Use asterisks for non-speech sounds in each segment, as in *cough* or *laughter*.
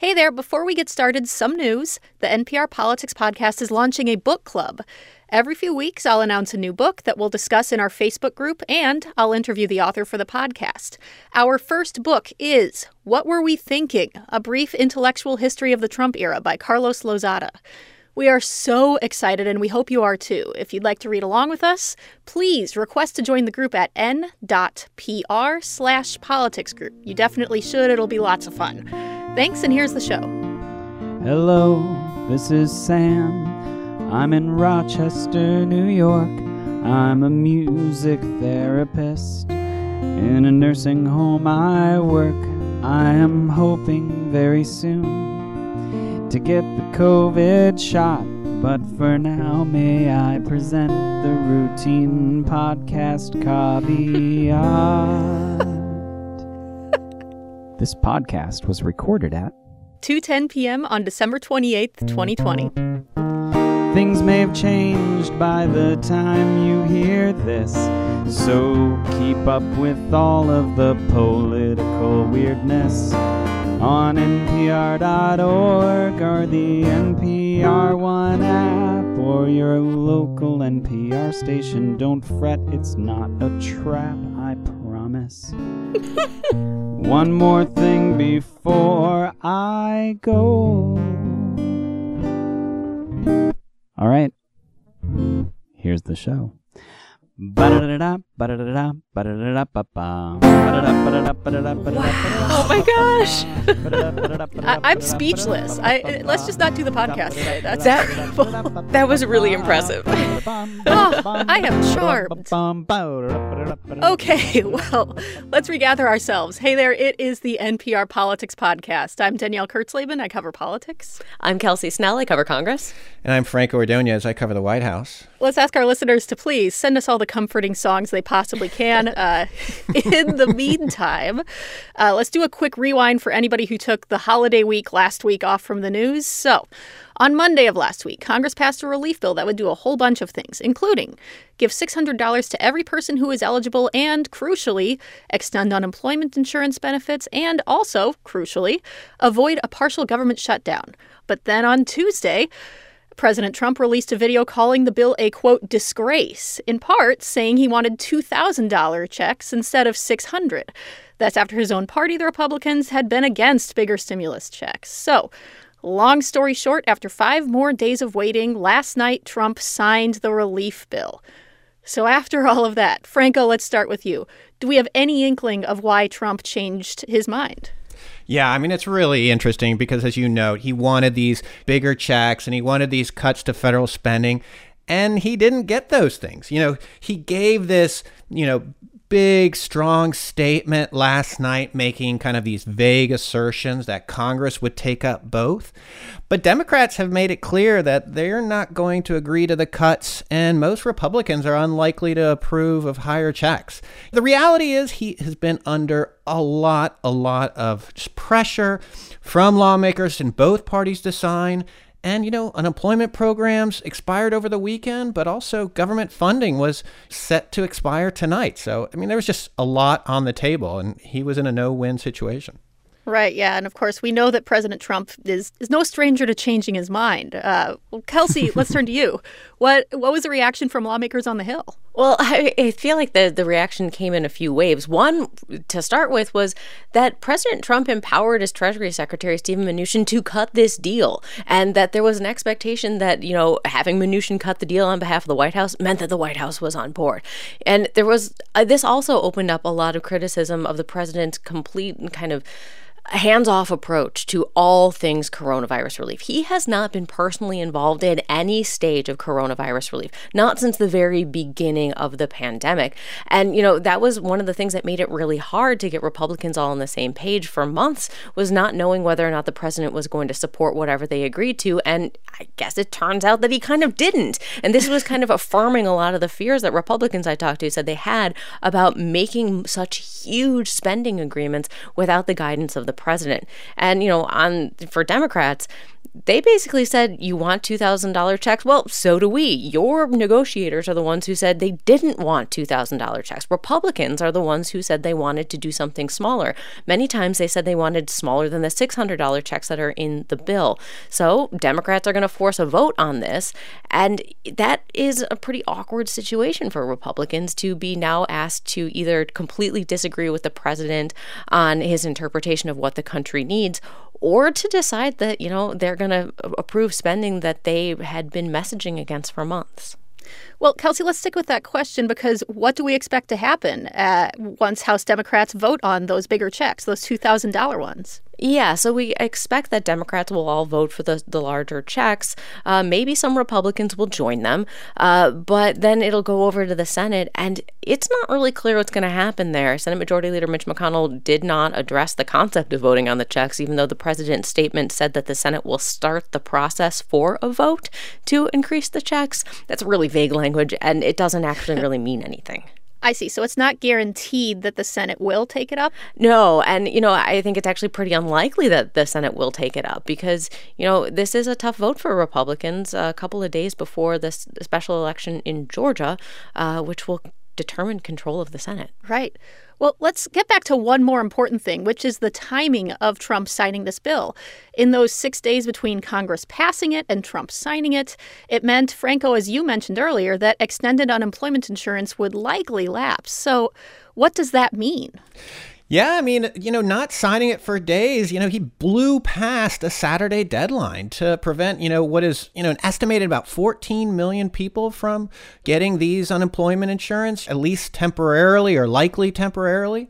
Hey there, before we get started, some news. The NPR Politics Podcast is launching a book club. Every few weeks, I'll announce a new book that we'll discuss in our Facebook group, and I'll interview the author for the podcast. Our first book is What Were We Thinking? A Brief Intellectual History of the Trump Era by Carlos Lozada. We are so excited, and we hope you are too. If you'd like to read along with us, please request to join the group at n.pr slash politics group. You definitely should, it'll be lots of fun. Thanks, and here's the show. Hello, this is Sam. I'm in Rochester, New York. I'm a music therapist. In a nursing home I work. I am hoping very soon to get the COVID shot. But for now, may I present the routine podcast caveat? This podcast was recorded at 2:10 p.m. on December 28th, 2020. Things may have changed by the time you hear this. So keep up with all of the political weirdness on npr.org or the NPR One app or your local NPR station. Don't fret, it's not a trap, I promise. *laughs* One more thing before I go. All right. Here's the show. Oh my gosh! I, am speechless. I let's just not do the podcast today. That's that. that was really impressive. oh, I am charmed. Okay, well, let's regather ourselves. Hey there, it is the NPR Politics Podcast. I'm Danielle Kurtzleben. I cover politics. I'm Kelsey Snell. I cover Congress. And I'm Franco Ordoñez. I cover the White House. Let's ask our listeners to please send us all the comforting songs they possibly can. *laughs* Uh, in the meantime, uh, let's do a quick rewind for anybody who took the holiday week last week off from the news. So, on Monday of last week, Congress passed a relief bill that would do a whole bunch of things, including give $600 to every person who is eligible and, crucially, extend unemployment insurance benefits and also, crucially, avoid a partial government shutdown. But then on Tuesday, President Trump released a video calling the bill a quote disgrace, in part saying he wanted $2,000 checks instead of 600. That's after his own party, the Republicans, had been against bigger stimulus checks. So, long story short, after 5 more days of waiting, last night Trump signed the relief bill. So, after *laughs* all of that, Franco, let's start with you. Do we have any inkling of why Trump changed his mind? Yeah, I mean, it's really interesting because, as you note, he wanted these bigger checks and he wanted these cuts to federal spending, and he didn't get those things. You know, he gave this, you know, big, strong statement last night making kind of these vague assertions that Congress would take up both. But Democrats have made it clear that they're not going to agree to the cuts, and most Republicans are unlikely to approve of higher checks. The reality is, he has been under a lot, a lot of pressure from lawmakers in both parties to sign. And, you know, unemployment programs expired over the weekend, but also government funding was set to expire tonight. So, I mean, there was just a lot on the table, and he was in a no win situation. Right, yeah. And of course, we know that President Trump is, is no stranger to changing his mind. Uh, well, Kelsey, let's turn to you. *laughs* What, what was the reaction from lawmakers on the Hill? Well, *laughs* I, I, feel like the, the reaction came in a few waves. One, to start with, was that President Trump empowered his Treasury Secretary, Stephen Mnuchin, to cut this deal. And that there was an expectation that, you know, having Mnuchin cut the deal on behalf of the White House meant that the White House was on board. And there was, uh, this also opened up a lot of criticism of the president's complete kind of hands off approach to all things coronavirus relief. He has not been personally involved in any stage of coronavirus relief, not since the very beginning of the pandemic. And, you know, that was one of the things that made it really hard to get Republicans all on the same page for months was not knowing whether or not the president was going to support whatever they agreed to. And I guess it turns out that he kind of didn't. And this was kind of affirming a lot of the fears that Republicans I talked to said they had about making such huge spending agreements without the guidance of the president. And, you know, on for Democrats, they basically said, You want $2,000 checks? Well, so do we. Your negotiators are the ones who said they didn't want $2,000 checks. Republicans are the ones who said they wanted to do something smaller. Many times they said they wanted smaller than the $600 checks that are in the bill. So Democrats are going to force a vote on this. And that is a pretty awkward situation for Republicans to be now asked to either completely disagree with the president on his interpretation of what the country needs or to decide that, you know, they're going to approve spending that they had been messaging against for months. Well, Kelsey, let's stick with that question because what do we expect to happen uh, once House Democrats vote on those bigger checks, those $2,000 ones? Yeah, so we expect that Democrats will all vote for the, the larger checks. Uh, maybe some Republicans will join them, uh, but then it'll go over to the Senate, and it's not really clear what's going to happen there. Senate Majority Leader Mitch McConnell did not address the concept of voting on the checks, even though the president's statement said that the Senate will start the process for a vote to increase the checks. That's really vague language, and it doesn't actually really mean anything. I see. So it's not guaranteed that the Senate will take it up? No. And, you know, I think it's actually pretty unlikely that the Senate will take it up because, you know, this is a tough vote for Republicans a couple of days before this special election in Georgia, uh, which will determine control of the Senate. Right. Well, let's get back to one more important thing, which is the timing of Trump signing this bill. In those six days between Congress passing it and Trump signing it, it meant, Franco, as you mentioned earlier, that extended unemployment insurance would likely lapse. So, what does that mean? Yeah, I mean, you know, not signing it for days, you know, he blew past a Saturday deadline to prevent, you know, what is, you know, an estimated about 14 million people from getting these unemployment insurance, at least temporarily or likely temporarily.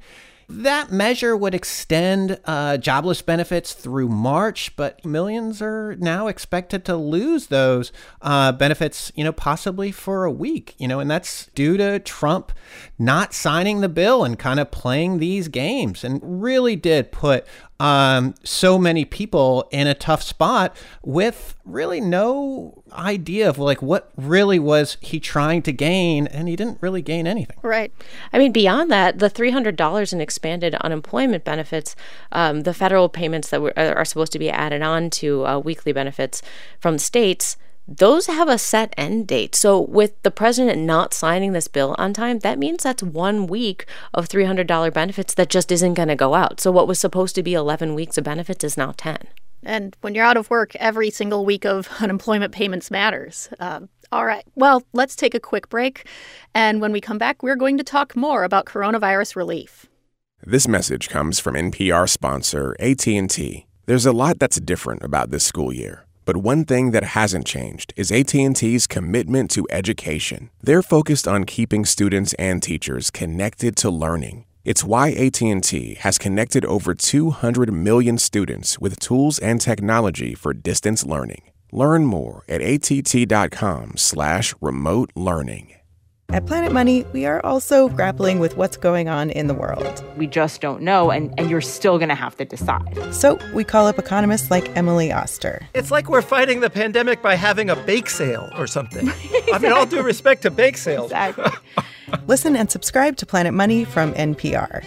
That measure would extend uh, jobless benefits through March, but millions are now expected to lose those uh, benefits, you know, possibly for a week, you know, and that's due to Trump not signing the bill and kind of playing these games and really did put um, so many people in a tough spot with really no idea of like what really was he trying to gain, and he didn't really gain anything. Right. I mean, beyond that, the three hundred dollars in expanded unemployment benefits, um, the federal payments that were, are supposed to be added on to uh, weekly benefits from states those have a set end date. So, with the president not signing this bill on time, that means that's one week of $300 benefits that just isn't going to go out. So, what was supposed to be 11 weeks of benefits is now 10. And when you're out of work, every single week of *laughs* unemployment payments matters. Uh, all right. Well, let's take a quick break. And when we come back, we're going to talk more about coronavirus relief. This message comes from NPR sponsor AT&T. There's a lot that's different about this school year. But one thing that hasn't changed is AT&T's commitment to education. They're focused on keeping students and teachers connected to learning. It's why AT&T has connected over 200 million students with tools and technology for distance learning. Learn more at att.com/slash remote learning. At Planet Money, we are also grappling with what's going on in the world. We just don't know, and, and you're still going to have to decide. So we call up economists like Emily Oster. It's like we're fighting the pandemic by having a bake sale or something. exactly. I mean, all due *laughs* respect to bake sales. Exactly. *laughs* Listen and subscribe to Planet Money from NPR.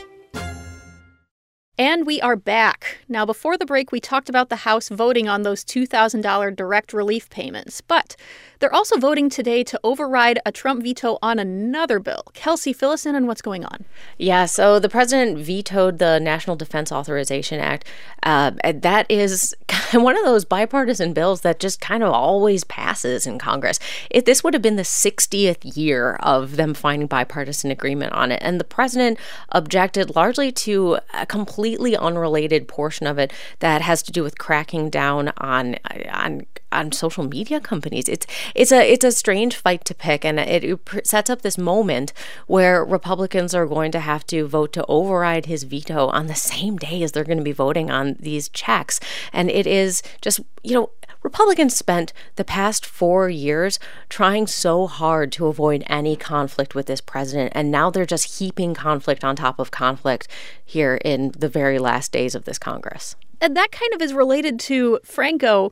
And we are back. Now, before the break, we talked about the House voting on those $2,000 direct relief payments. But they're also voting today to override a Trump veto on another bill. Kelsey, fill us in on what's going on. Yeah, so the president vetoed the National Defense Authorization Act. Uh, that is *laughs* one of those bipartisan bills that just kind of always passes in Congress. If this would have been the 60th year of them finding bipartisan agreement on it. And the president objected largely to a completely unrelated portion of it that has to do with cracking down on on on social media companies. It's it's a it's a strange fight to pick, and it, it sets up this moment where Republicans are going to have to vote to override his veto on the same day as they're going to be voting on these checks, and it is just you know. Republicans spent the past four years trying so hard to avoid any conflict with this president, and now they're just heaping conflict on top of conflict here in the very last days of this Congress. And that kind of is related to Franco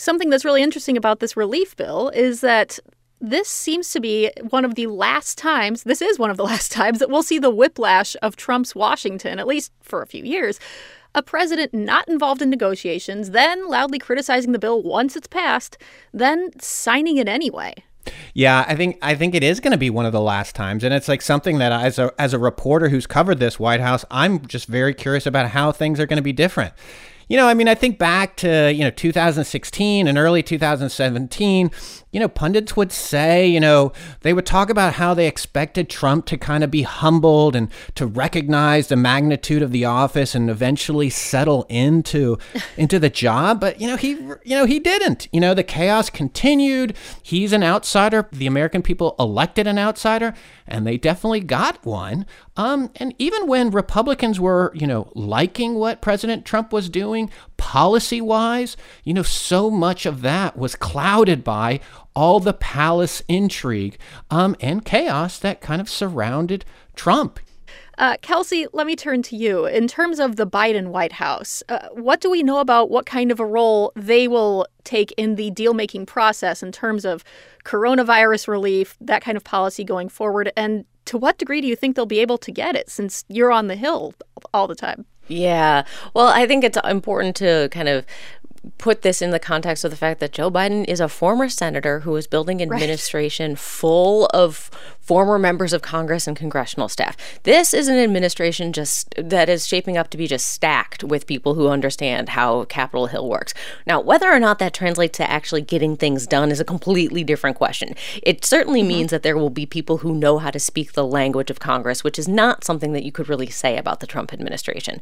something that's really interesting about this relief bill is that this seems to be one of the last times, this is one of the *laughs* last times that we'll see the whiplash of Trump's Washington, at least for a few years. a president not involved in negotiations, then loudly criticizing the bill once it's passed, then signing it anyway. Yeah, I think I think it is going to be one of the last times, and it's like something that as a as a reporter who's covered this White House, I'm just very curious about how things are going to be different. You know, I mean, I think back to, you know, 2016 and early 2017, you know, pundits would say, you know, they would talk about how they expected Trump to kind of be humbled and to recognize the magnitude of the office and eventually settle into *laughs* into the job, but you know, he you know, he didn't. You know, the chaos continued. He's an outsider. The American people elected an outsider, and they definitely got one. Um, and even when Republicans were, you know, liking what President Trump was doing policy wise, you know, so much of that was clouded by all the palace intrigue um, and chaos that kind of surrounded Trump. Uh, Kelsey, let me turn to you. In terms of the Biden White House, uh, what do we know about what kind of a role they will take in the deal making process in terms of coronavirus relief, that kind of policy going forward? And to what degree do you think they'll be able to get it since you're on the Hill all the time? Yeah. Well, I think it's important to kind of put this in the context of the fact that Joe Biden is a former senator who is building an administration right. full of former members of Congress and congressional staff. This is an administration just that is shaping up to be just stacked with people who understand how Capitol Hill works. Now, whether or not that translates to actually getting things done is a completely different question. It certainly mm-hmm. means that there will be people who know how to speak the language of Congress, which is not something that you could really say about the Trump administration.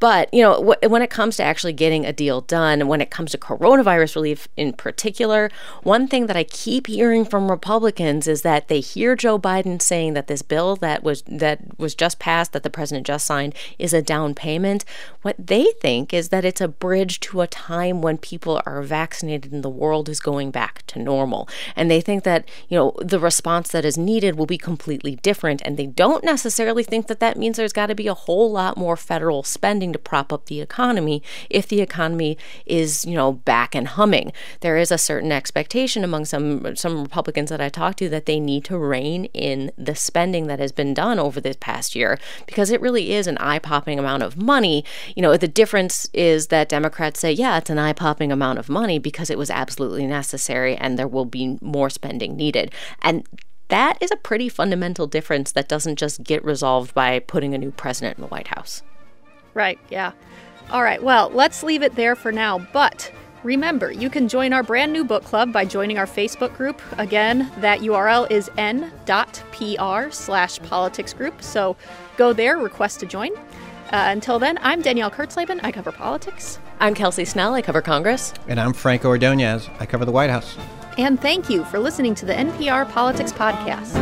But, you know, w- when it comes to actually getting a deal done, when it comes to coronavirus relief in particular, one thing that I keep hearing from Republicans is that they hear Joe Biden saying that this bill that was that was just passed that the president just signed is a down payment. What they think is that it's a bridge to a time when people are vaccinated and the world is going back to normal. And they think that, you know, the response that is needed will be completely different and they don't necessarily think that that means there's got to be a whole lot more federal spending to prop up the economy if the economy is, you know, back and humming. There is a certain expectation among some some Republicans that I talk to that they need to rein in the spending that has been done over this past year because it really is an eye popping amount of money. You know, the difference is that Democrats say, yeah, it's an eye popping amount of money because it was absolutely necessary and there will be more spending needed. And that is a pretty fundamental difference that doesn't just get resolved by putting a new president in the White House. Right, yeah. All right, well, let's leave it there for now, but Remember, you can join our brand new book club by joining our Facebook group. Again, that URL is n.pr slash politics group. So go there, request to join. Uh, until then, I'm Danielle Kurtzleben. I cover politics. I'm Kelsey Snell. I cover Congress. And I'm Franco Ordoñez. I cover the White House. And thank you for listening to the NPR Politics Podcast.